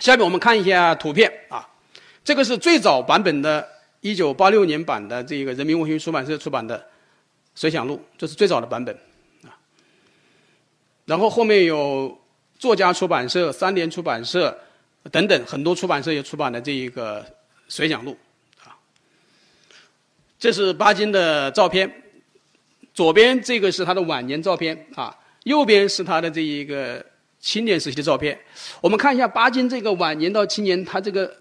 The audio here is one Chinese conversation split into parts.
下面我们看一下图片啊，这个是最早版本的，一九八六年版的这个人民文学出版社出版的《随想录》，这是最早的版本啊。然后后面有作家出版社、三联出版社等等很多出版社也出版的这一个《随想录》啊。这是巴金的照片，左边这个是他的晚年照片啊，右边是他的这一个。青年时期的照片，我们看一下巴金这个晚年到青年，他这个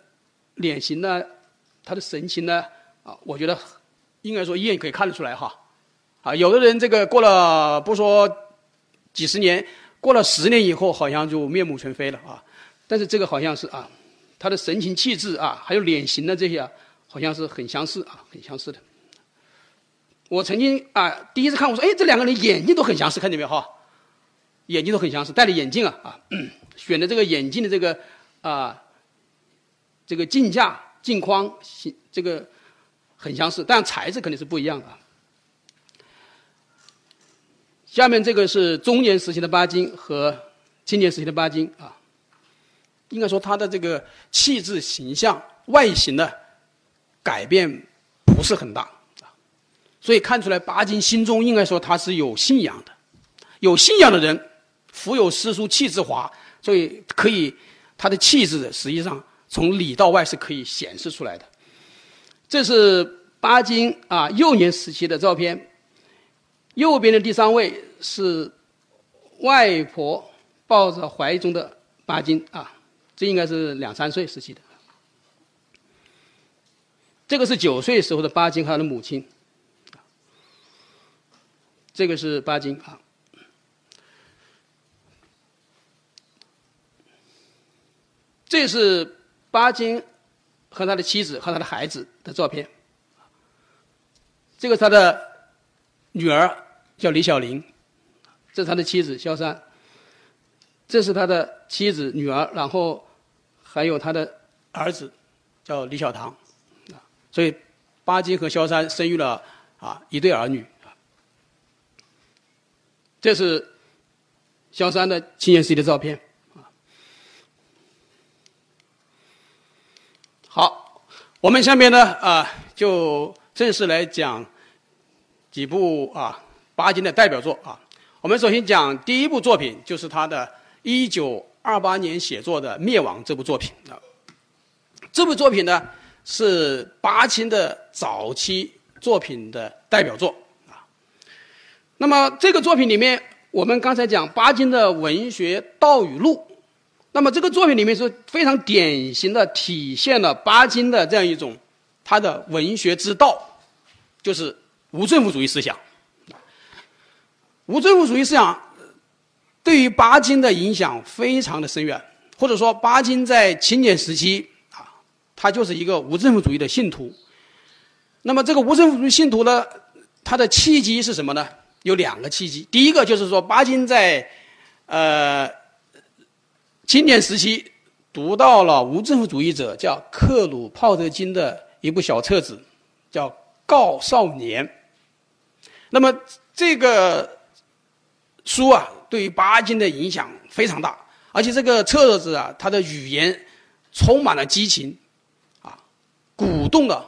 脸型呢，他的神情呢，啊，我觉得应该说一眼可以看得出来哈。啊，有的人这个过了不说几十年，过了十年以后，好像就面目全非了啊。但是这个好像是啊，他的神情气质啊，还有脸型的这些，啊，好像是很相似啊，很相似的。我曾经啊，第一次看我说，哎，这两个人眼睛都很相似，看见没有哈？眼睛都很相似，戴着眼镜啊啊，选的这个眼镜的这个啊，这个镜架、镜框，这个很相似，但材质肯定是不一样的。下面这个是中年时期的巴金和青年时期的巴金啊，应该说他的这个气质、形象、外形的改变不是很大啊，所以看出来巴金心中应该说他是有信仰的，有信仰的人。腹有诗书气自华，所以可以，他的气质实际上从里到外是可以显示出来的。这是巴金啊幼年时期的照片，右边的第三位是外婆抱着怀中的巴金啊，这应该是两三岁时期的。这个是九岁时候的巴金和他的母亲，这个是巴金啊。这是巴金和他的妻子和他的孩子的照片。这个他的女儿叫李小玲，这是他的妻子萧山。这是他的妻子女儿，然后还有他的儿子叫李小棠。所以巴金和萧山生育了啊一对儿女。这是萧山的青年时期的照片。好，我们下面呢啊，就正式来讲几部啊巴金的代表作啊。我们首先讲第一部作品，就是他的1928年写作的《灭亡》这部作品啊。这部作品呢是巴金的早期作品的代表作啊。那么这个作品里面，我们刚才讲巴金的文学道与路。那么这个作品里面是非常典型的体现了巴金的这样一种他的文学之道，就是无政府主义思想。无政府主义思想对于巴金的影响非常的深远，或者说巴金在青年时期啊，他就是一个无政府主义的信徒。那么这个无政府主义信徒呢，他的契机是什么呢？有两个契机。第一个就是说巴金在呃。青年时期读到了无政府主义者叫克鲁泡德金的一部小册子，叫《告少年》。那么这个书啊，对于巴金的影响非常大，而且这个册子啊，它的语言充满了激情，啊，鼓动了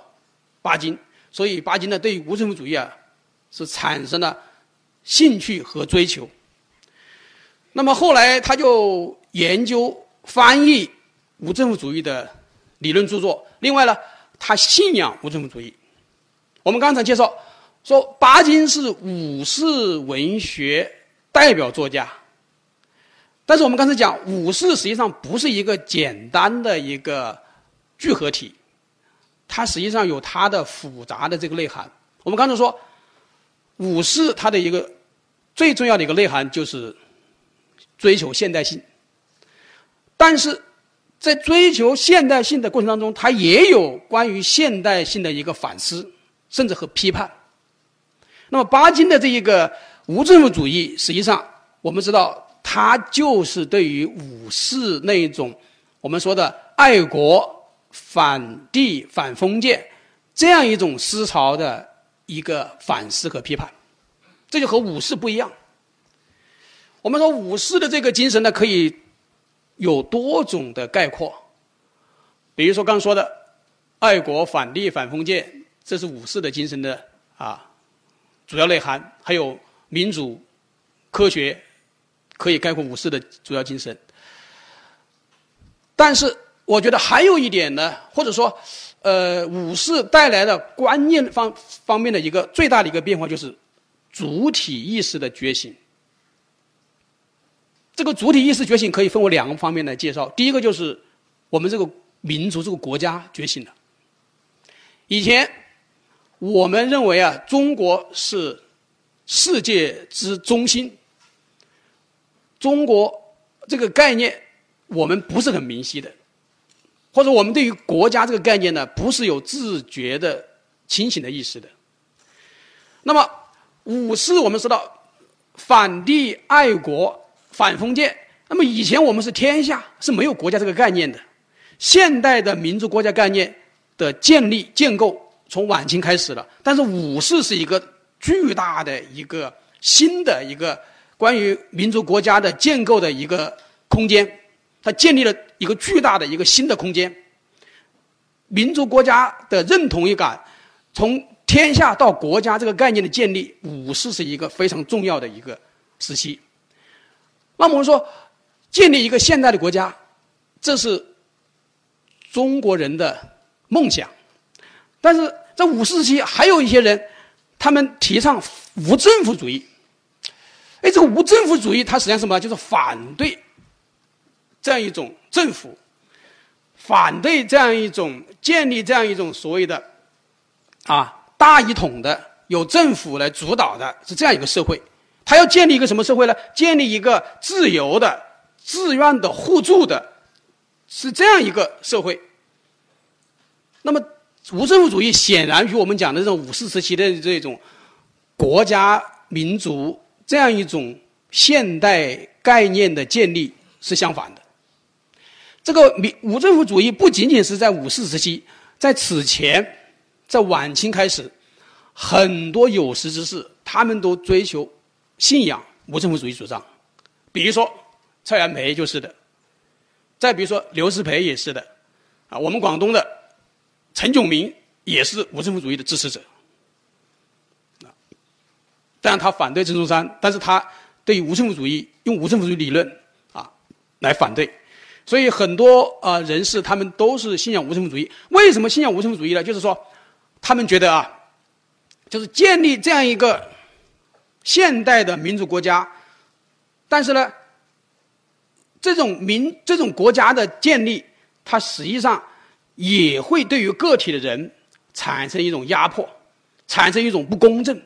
巴金，所以巴金呢，对于无政府主义啊，是产生了兴趣和追求。那么后来他就。研究翻译无政府主义的理论著作。另外呢，他信仰无政府主义。我们刚才介绍说，巴金是武士文学代表作家。但是我们刚才讲，武士实际上不是一个简单的一个聚合体，它实际上有它的复杂的这个内涵。我们刚才说，武士它的一个最重要的一个内涵就是追求现代性。但是，在追求现代性的过程当中，他也有关于现代性的一个反思，甚至和批判。那么，巴金的这一个无政府主义，实际上我们知道，他就是对于武士那一种我们说的爱国、反帝、反封建这样一种思潮的一个反思和批判。这就和武士不一样。我们说武士的这个精神呢，可以。有多种的概括，比如说刚说的爱国、反帝、反封建，这是五四的精神的啊主要内涵，还有民主、科学，可以概括五四的主要精神。但是，我觉得还有一点呢，或者说，呃，五四带来的观念方方面的一个最大的一个变化，就是主体意识的觉醒。这个主体意识觉醒可以分为两个方面来介绍。第一个就是我们这个民族、这个国家觉醒了。以前我们认为啊，中国是世界之中心，中国这个概念我们不是很明晰的，或者我们对于国家这个概念呢，不是有自觉的清醒的意识的。那么五四我们知道反帝爱国。反封建，那么以前我们是天下是没有国家这个概念的。现代的民族国家概念的建立建构从晚清开始了，但是五四是一个巨大的一个新的一个关于民族国家的建构的一个空间，它建立了一个巨大的一个新的空间。民族国家的认同感，从天下到国家这个概念的建立，五四是一个非常重要的一个时期。那么我们说，建立一个现代的国家，这是中国人的梦想。但是在五四时期，还有一些人，他们提倡无政府主义。哎，这个无政府主义，它实际上什么？就是反对这样一种政府，反对这样一种建立这样一种所谓的啊大一统的、有政府来主导的，是这样一个社会。他要建立一个什么社会呢？建立一个自由的、自愿的、互助的，是这样一个社会。那么，无政府主义显然与我们讲的这种五四时期的这种国家民族这样一种现代概念的建立是相反的。这个民无政府主义不仅仅是在五四时期，在此前，在晚清开始，很多有识之士他们都追求。信仰无政府主义主张，比如说蔡元培就是的，再比如说刘师培也是的，啊，我们广东的陈炯明也是无政府主义的支持者，啊，当然他反对孙中山，但是他对于无政府主义用无政府主义理论啊来反对，所以很多啊人士他们都是信仰无政府主义。为什么信仰无政府主义呢？就是说他们觉得啊，就是建立这样一个。现代的民主国家，但是呢，这种民这种国家的建立，它实际上也会对于个体的人产生一种压迫，产生一种不公正，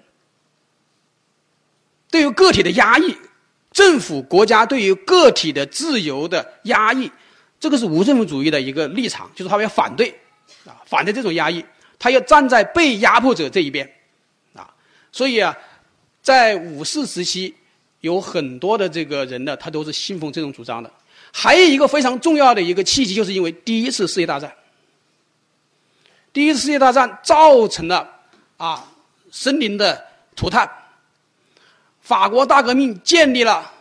对于个体的压抑，政府国家对于个体的自由的压抑，这个是无政府主义的一个立场，就是他们要反对，啊，反对这种压抑，他要站在被压迫者这一边，啊，所以啊。在五四时期，有很多的这个人呢，他都是信奉这种主张的。还有一个非常重要的一个契机，就是因为第一次世界大战。第一次世界大战造成了啊森林的涂炭。法国大革命建立了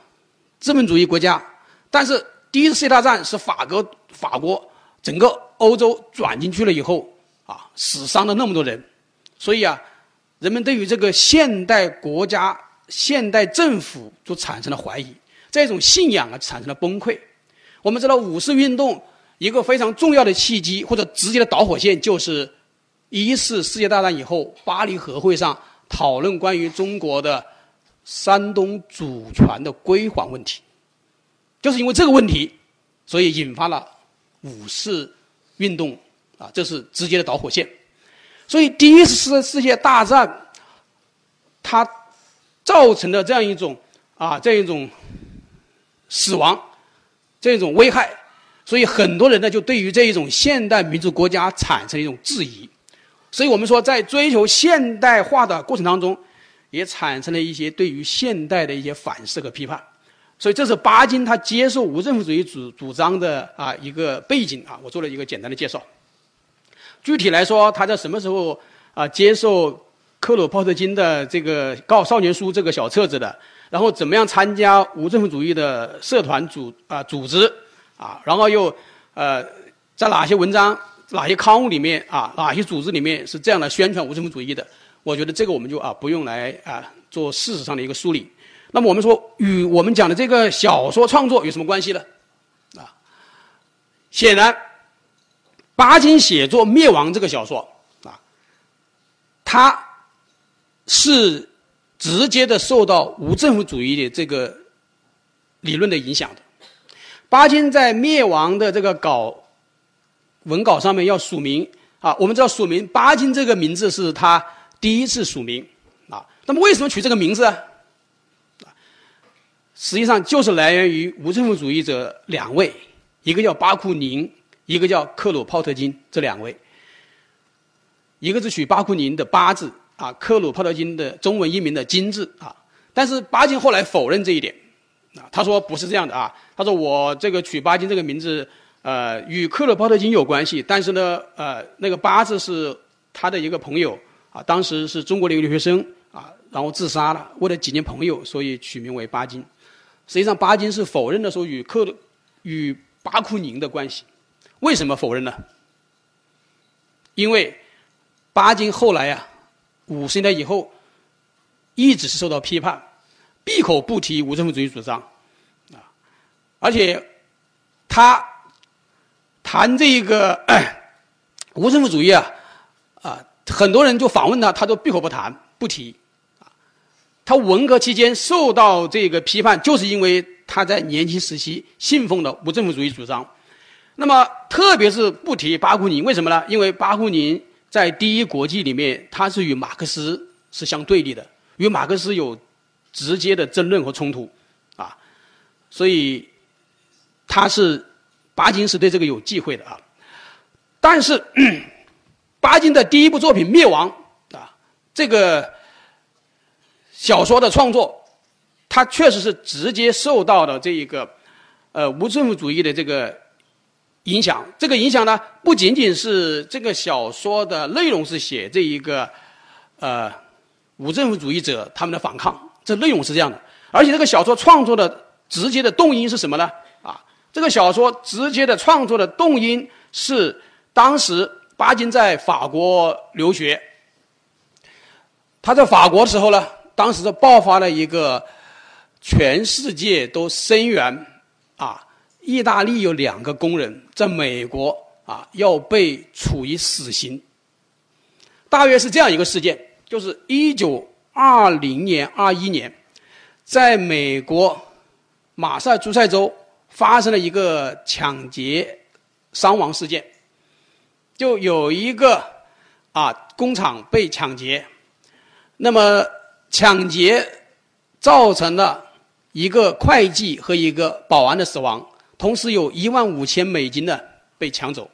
资本主义国家，但是第一次世界大战是法国法国整个欧洲转进去了以后啊，死伤了那么多人，所以啊。人们对于这个现代国家、现代政府就产生了怀疑，这种信仰啊产生了崩溃。我们知道五四运动一个非常重要的契机或者直接的导火线，就是一次世界大战以后巴黎和会上讨论关于中国的山东主权的归还问题，就是因为这个问题，所以引发了五四运动啊，这是直接的导火线。所以，第一次世世界大战，它造成的这样一种啊，这样一种死亡，这种危害，所以很多人呢就对于这一种现代民族国家产生一种质疑。所以我们说，在追求现代化的过程当中，也产生了一些对于现代的一些反思和批判。所以，这是巴金他接受无政府主义主主张的啊一个背景啊，我做了一个简单的介绍。具体来说，他在什么时候啊接受克鲁鲍特金的这个《告少年书》这个小册子的？然后怎么样参加无政府主义的社团组啊组织啊？然后又呃在哪些文章、哪些刊物里面啊，哪些组织里面是这样的宣传无政府主义的？我觉得这个我们就啊不用来啊做事实上的一个梳理。那么我们说与我们讲的这个小说创作有什么关系呢？啊，显然，巴金写作《灭亡》这个小说啊，他是直接的受到无政府主义的这个理论的影响的。巴金在《灭亡》的这个稿文稿上面要署名啊，我们知道署名巴金这个名字是他第一次署名啊。那么为什么取这个名字啊？实际上就是来源于无政府主义者两位，一个叫巴库宁，一个叫克鲁泡特金，这两位，一个是取巴库宁的巴字啊，克鲁泡特金的中文译名的金字啊。但是巴金后来否认这一点啊，他说不是这样的啊。他说：“我这个取巴金这个名字，呃，与克鲁泡特金有关系，但是呢，呃，那个巴字是他的一个朋友啊，当时是中国的一个留学生啊，然后自杀了，为了纪念朋友，所以取名为巴金。实际上，巴金是否认的说与克与巴库宁的关系。为什么否认呢？因为巴金后来呀，五十年代以后，一直是受到批判，闭口不提无政府主义主张。”啊而且，他谈这个无政府主义啊，啊，很多人就访问他，他都闭口不谈，不提。他文革期间受到这个批判，就是因为他在年轻时期信奉的无政府主义主张。那么，特别是不提巴库宁，为什么呢？因为巴库宁在第一国际里面，他是与马克思是相对立的，与马克思有直接的争论和冲突，啊，所以。他是巴金是对这个有忌讳的啊，但是巴金的第一部作品《灭亡》啊，这个小说的创作，他确实是直接受到了这一个呃无政府主义的这个影响。这个影响呢，不仅仅是这个小说的内容是写这一个呃无政府主义者他们的反抗，这内容是这样的，而且这个小说创作的直接的动因是什么呢？啊这个小说直接的创作的动因是当时巴金在法国留学，他在法国的时候呢，当时就爆发了一个全世界都声援啊，意大利有两个工人在美国啊要被处以死刑，大约是这样一个事件，就是一九二零年二一年，在美国马萨诸塞州。发生了一个抢劫伤亡事件，就有一个啊工厂被抢劫，那么抢劫造成了一个会计和一个保安的死亡，同时有一万五千美金的被抢走。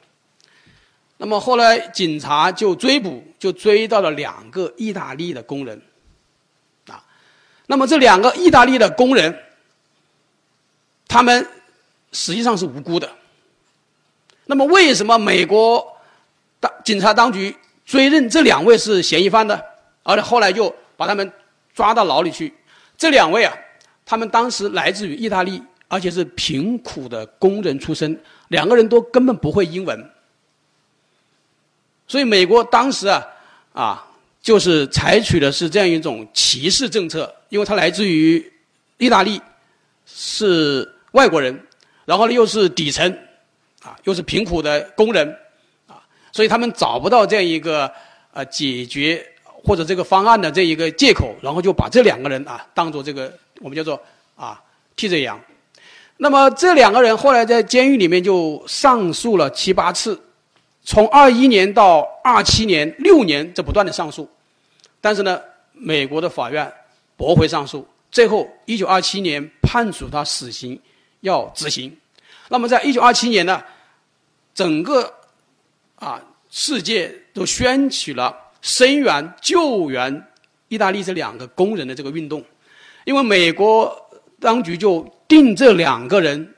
那么后来警察就追捕，就追到了两个意大利的工人，啊，那么这两个意大利的工人，他们。实际上是无辜的。那么，为什么美国当警察当局追认这两位是嫌疑犯呢？而且后来就把他们抓到牢里去。这两位啊，他们当时来自于意大利，而且是贫苦的工人出身，两个人都根本不会英文。所以，美国当时啊，啊，就是采取的是这样一种歧视政策，因为他来自于意大利，是外国人。然后呢，又是底层，啊，又是贫苦的工人，啊，所以他们找不到这样一个呃解决或者这个方案的这一个借口，然后就把这两个人啊当做这个我们叫做啊替罪羊。那么这两个人后来在监狱里面就上诉了七八次，从二一年到二七年六年这不断的上诉，但是呢，美国的法院驳回上诉，最后一九二七年判处他死刑要执行。那么，在一九二七年呢，整个啊世界都掀起了声援救援意大利这两个工人的这个运动，因为美国当局就定这两个人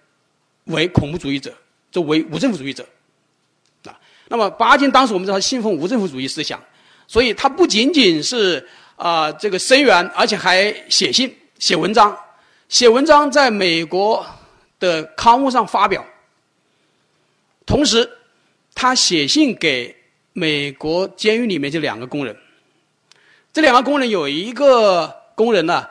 为恐怖主义者，就为无政府主义者啊。那么，巴金当时我们知道他信奉无政府主义思想，所以他不仅仅是啊这个声援，而且还写信、写文章、写文章，在美国。的刊物上发表，同时他写信给美国监狱里面这两个工人。这两个工人有一个工人呢，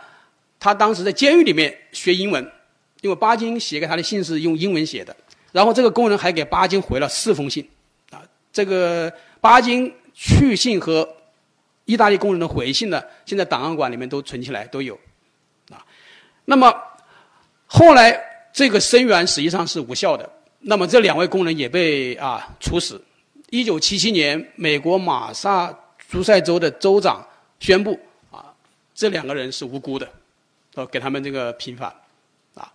他当时在监狱里面学英文，因为巴金写给他的信是用英文写的。然后这个工人还给巴金回了四封信，啊，这个巴金去信和意大利工人的回信呢，现在档案馆里面都存起来都有，啊，那么后来这个声援实际上是无效的，那么这两位工人也被啊处死。一九七七年，美国马萨诸塞州的州长。宣布啊，这两个人是无辜的，呃，给他们这个平反，啊，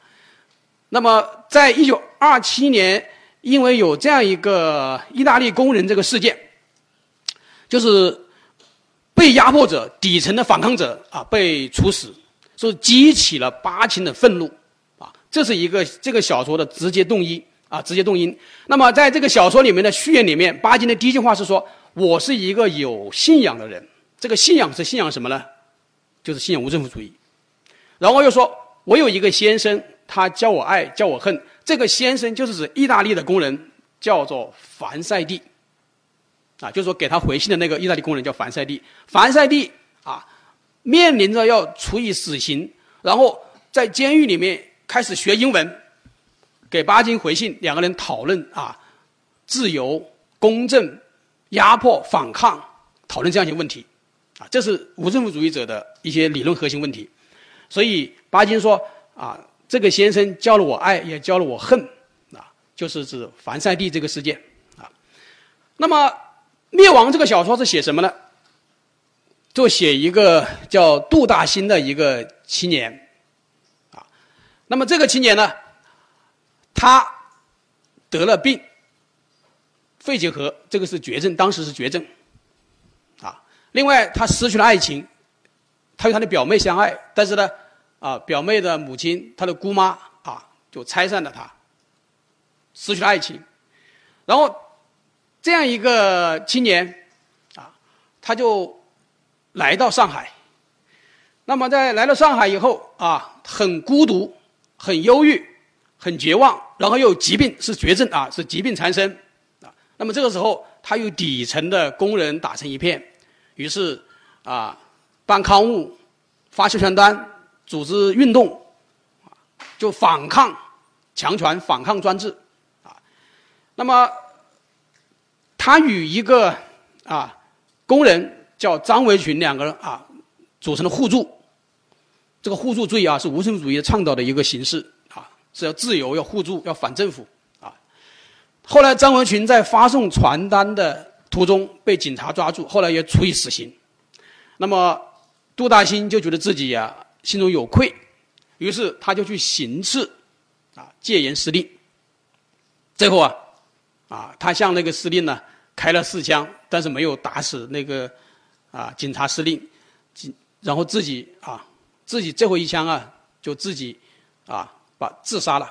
那么在一九二七年，因为有这样一个意大利工人这个事件，就是被压迫者、底层的反抗者啊被处死，所以激起了巴金的愤怒，啊，这是一个这个小说的直接动因啊，直接动因。那么在这个小说里面的序言里面，巴金的第一句话是说：“我是一个有信仰的人。”这个信仰是信仰什么呢？就是信仰无政府主义。然后又说，我有一个先生，他教我爱，教我恨。这个先生就是指意大利的工人，叫做凡塞蒂。啊，就是说给他回信的那个意大利工人叫凡塞蒂。凡塞蒂啊，面临着要处以死刑，然后在监狱里面开始学英文，给巴金回信，两个人讨论啊，自由、公正、压迫、反抗，讨论这样一些问题。啊，这是无政府主义者的一些理论核心问题，所以巴金说啊，这个先生教了我爱，也教了我恨，啊，就是指凡塞蒂这个事件啊。那么《灭亡》这个小说是写什么呢？就写一个叫杜大兴的一个青年，啊，那么这个青年呢，他得了病，肺结核，这个是绝症，当时是绝症。啊另外，他失去了爱情，他与他的表妹相爱，但是呢，啊，表妹的母亲，他的姑妈啊，就拆散了他，失去了爱情。然后，这样一个青年，啊，他就来到上海。那么，在来到上海以后，啊，很孤独，很忧郁，很绝望，然后又有疾病，是绝症啊，是疾病缠身，啊。那么这个时候，他与底层的工人打成一片。于是，啊，办刊物、发宣传单、组织运动，就反抗强权、反抗专制，啊，那么他与一个啊工人叫张维群两个人啊组成了互助，这个互助主义啊是无政府主义倡导的一个形式啊，是要自由、要互助、要反政府啊。后来张维群在发送传单的。途中被警察抓住，后来也处以死刑。那么杜大兴就觉得自己呀心中有愧，于是他就去行刺，啊戒严司令。最后啊，啊他向那个司令呢开了四枪，但是没有打死那个啊警察司令，警然后自己啊自己最后一枪啊就自己啊把自杀了，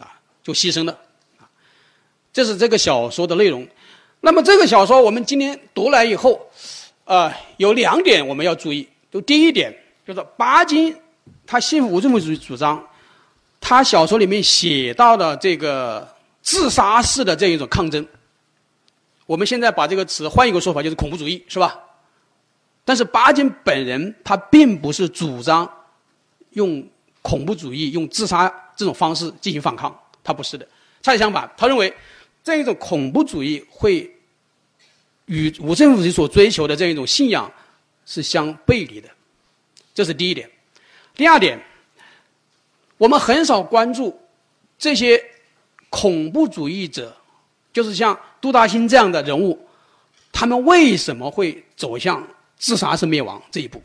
啊就牺牲了，这是这个小说的内容。那么这个小说我们今天读来以后，啊，有两点我们要注意。就第一点，就是巴金他信无政府主义主张，他小说里面写到的这个自杀式的这样一种抗争，我们现在把这个词换一个说法，就是恐怖主义，是吧？但是巴金本人他并不是主张用恐怖主义、用自杀这种方式进行反抗，他不是的。恰恰相反，他认为。这一种恐怖主义会与无政府主义所追求的这样一种信仰是相背离的，这是第一点。第二点，我们很少关注这些恐怖主义者，就是像杜大兴这样的人物，他们为什么会走向自杀式灭亡这一步？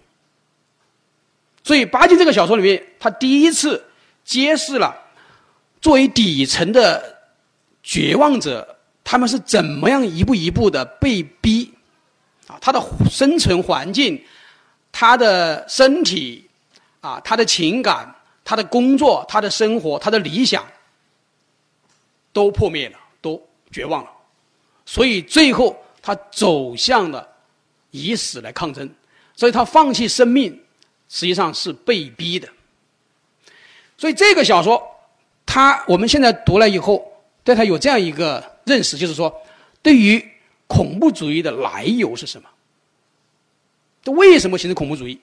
所以，巴金这个小说里面，他第一次揭示了作为底层的。绝望者，他们是怎么样一步一步的被逼，啊，他的生存环境，他的身体，啊，他的情感，他的工作，他的生活，他的理想，都破灭了，都绝望了，所以最后他走向了以死来抗争，所以他放弃生命，实际上是被逼的。所以这个小说，他我们现在读了以后。对他有这样一个认识，就是说，对于恐怖主义的来由是什么？这为什么形成恐怖主义？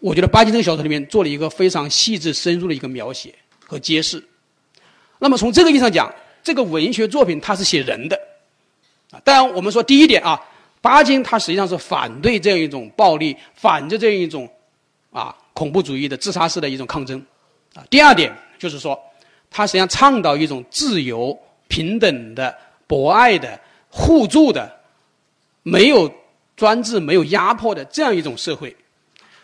我觉得巴金这个小说里面做了一个非常细致深入的一个描写和揭示。那么从这个意义上讲，这个文学作品它是写人的。啊，当然我们说第一点啊，巴金他实际上是反对这样一种暴力，反对这样一种啊恐怖主义的自杀式的一种抗争。啊，第二点就是说，他实际上倡导一种自由、平等的、博爱的、互助的、没有专制、没有压迫的这样一种社会。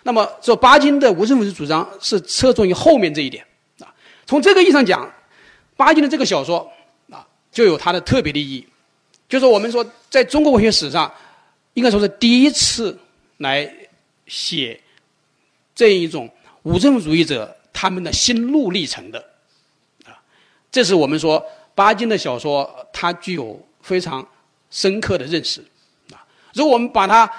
那么，这巴金的无政府主主张是侧重于后面这一点。啊，从这个意义上讲，巴金的这个小说啊，就有它的特别的意义。就是我们说，在中国文学史上，应该说是第一次来写这一种无政府主义者他们的心路历程的，啊，这是我们说巴金的小说，它具有非常深刻的认识，啊，如果我们把它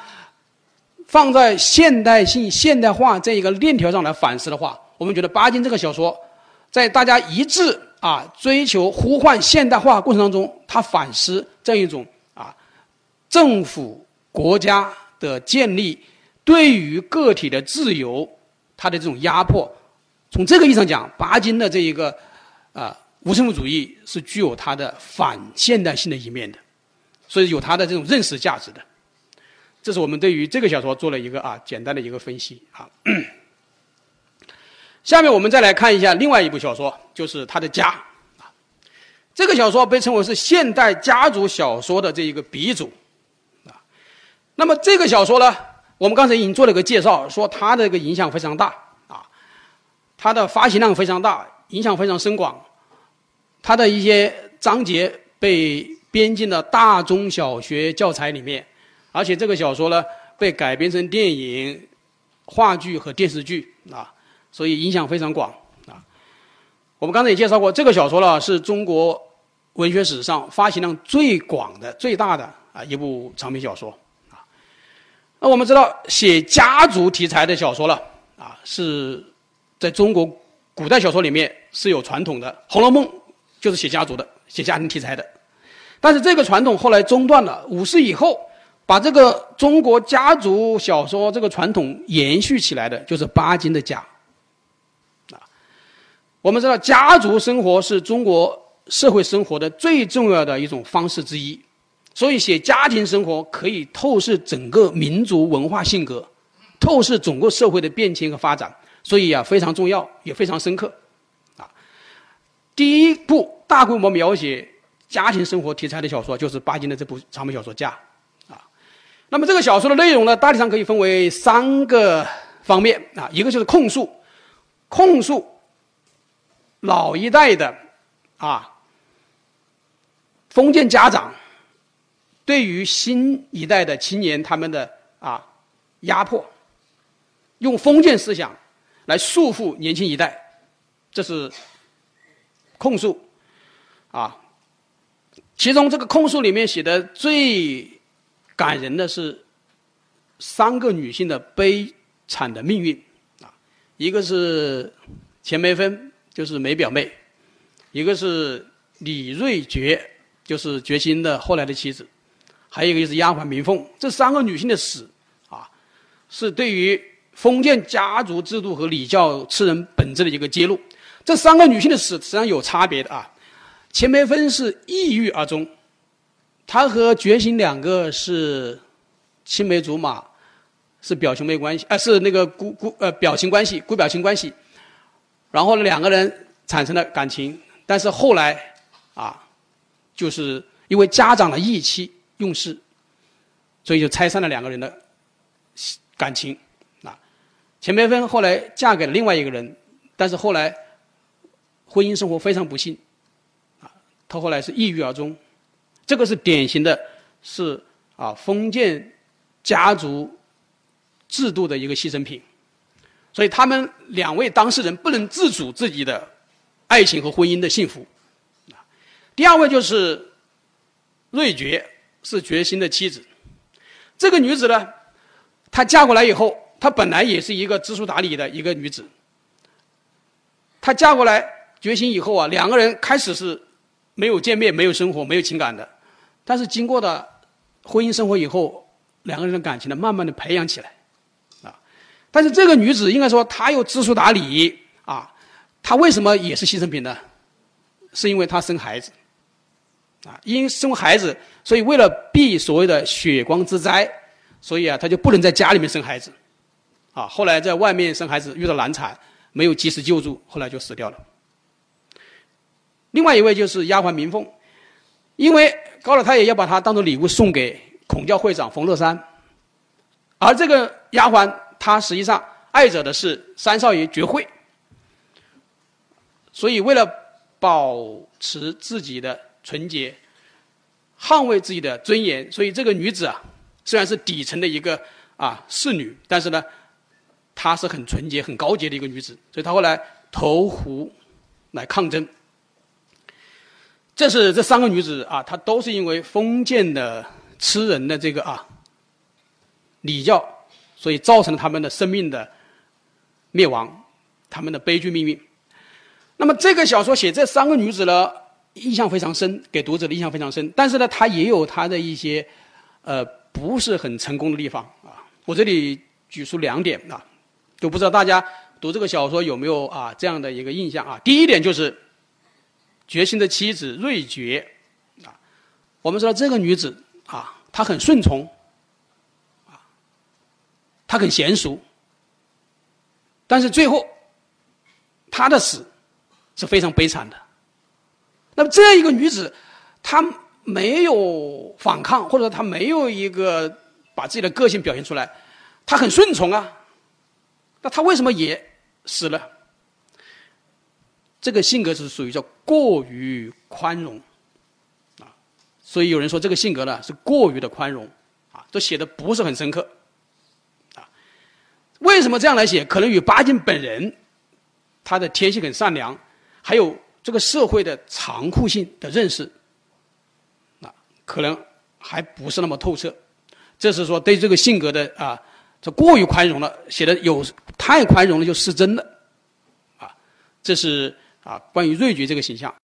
放在现代性、现代化这一个链条上来反思的话，我们觉得巴金这个小说，在大家一致。啊，追求呼唤现代化过程当中，他反思这样一种啊，政府国家的建立对于个体的自由，它的这种压迫。从这个意义上讲，巴金的这一个啊无政府主义是具有它的反现代性的一面的，所以有它的这种认识价值的。这是我们对于这个小说做了一个啊简单的一个分析啊。下面我们再来看一下另外一部小说，就是他的家啊。这个小说被称为是现代家族小说的这一个鼻祖啊。那么这个小说呢，我们刚才已经做了个介绍，说它的一个影响非常大啊，它的发行量非常大，影响非常深广，它的一些章节被编进了大中小学教材里面，而且这个小说呢被改编成电影、话剧和电视剧啊。所以影响非常广啊！我们刚才也介绍过，这个小说呢是中国文学史上发行量最广的、最大的啊一部长篇小说啊。那我们知道，写家族题材的小说了啊，是在中国古代小说里面是有传统的，《红楼梦》就是写家族的、写家庭题材的。但是这个传统后来中断了，五四以后，把这个中国家族小说这个传统延续起来的，就是巴金的家。啊我们知道，家族生活是中国社会生活的最重要的一种方式之一，所以写家庭生活可以透视整个民族文化性格，透视整个社会的变迁和发展，所以啊非常重要，也非常深刻。啊，第一部大规模描写家庭生活题材的小说就是巴金的这部长篇小说《家》，啊，那么这个小说的内容呢，大体上可以分为三个方面啊，一个就是控诉，控诉。老一代的，啊，封建家长对于新一代的青年他们的啊压迫，用封建思想来束缚年轻一代，这是控诉，啊，其中这个控诉里面写的最感人的是三个女性的悲惨的命运，啊，一个是钱梅芬。就是梅表妹，一个是李瑞珏，就是决心的后来的妻子，还有一个就是丫鬟明凤。这三个女性的死，啊，是对于封建家族制度和礼教吃人本质的一个揭露。这三个女性的死实际上有差别的啊。钱梅芬是抑郁而终，她和觉醒两个是青梅竹马，是表兄妹关系，啊，是那个姑姑呃表亲关系，姑表亲关系。然后两个人产生了感情，但是后来，啊，就是因为家长的意气用事，所以就拆散了两个人的感情。啊，钱梅芬后来嫁给了另外一个人，但是后来婚姻生活非常不幸，他，后来是抑郁而终。这个是典型的，是啊封建家族制度的一个牺牲品。所以他们两位当事人不能自主自己的爱情和婚姻的幸福。第二位就是瑞珏，是决心的妻子。这个女子呢，她嫁过来以后，她本来也是一个知书达理的一个女子。她嫁过来决心以后啊，两个人开始是没有见面、没有生活、没有情感的。但是经过的婚姻生活以后，两个人的感情呢，慢慢的培养起来，啊，但是这个女子应该说她又知书达理啊，她为什么也是牺牲品呢？是因为她生孩子，啊，因生孩子，所以为了避所谓的血光之灾，所以啊，她就不能在家里面生孩子，啊，后来在外面生孩子遇到难产，没有及时救助，后来就死掉了。另外一位就是丫鬟明凤，因为高老太爷要把她当做礼物送给孔教会长冯乐山，而这个丫鬟她实际上爱着的是三少爷绝慧，所以为了保持自己的纯洁，捍卫自己的尊严，所以这个女子啊，虽然是底层的一个啊侍女，但是呢，她是很纯洁、很高洁的一个女子，所以她后来投湖来抗争。这是这三个女子啊，她都是因为封建的吃人的这个啊礼教，所以造成了他们的生命的灭亡，他们的悲剧命运。那么这个小说写这三个女子呢，印象非常深，给读者的印象非常深。但是呢，它也有它的一些呃不是很成功的地方啊。我这里举出两点啊，就不知道大家读这个小说有没有啊这样的一个印象啊。第一点就是。决心的妻子瑞珏，啊，我们知道这个女子啊，她很顺从，啊，她很娴熟，但是最后，她的死是非常悲惨的。那么这样一个女子，她没有反抗，或者说她没有一个把自己的个性表现出来，她很顺从啊，那她为什么也死了？这个性格是属于叫过于宽容，啊，所以有人说这个性格呢是过于的宽容，啊，这写的不是很深刻，啊，为什么这样来写？可能与巴金本人他的天性很善良，还有这个社会的残酷性的认识，啊，可能还不是那么透彻。这是说对这个性格的啊，这过于宽容了，写的有太宽容了就失真了，啊，这是。啊，关于瑞菊这个形象。